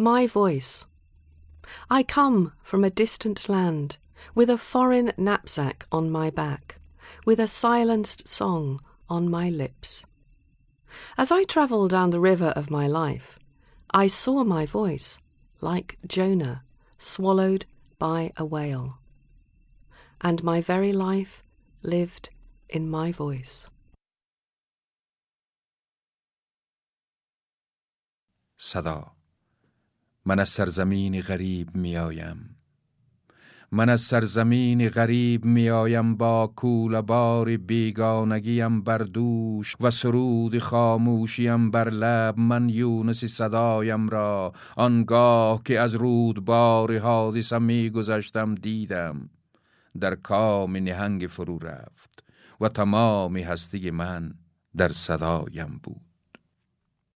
My voice. I come from a distant land, with a foreign knapsack on my back, with a silenced song on my lips. As I travelled down the river of my life, I saw my voice, like Jonah, swallowed by a whale. And my very life lived in my voice. صدا من از سرزمین غریب میآیم. من از سرزمین غریب میآیم با کول بار بیگانگیم بر دوش و سرود خاموشیم بر لب من یونس صدایم را. آنگاه که از رود بار حادثم میگذشتم دیدم در کام نهنگ فرو رفت و تمام هستی من در صدایم بود.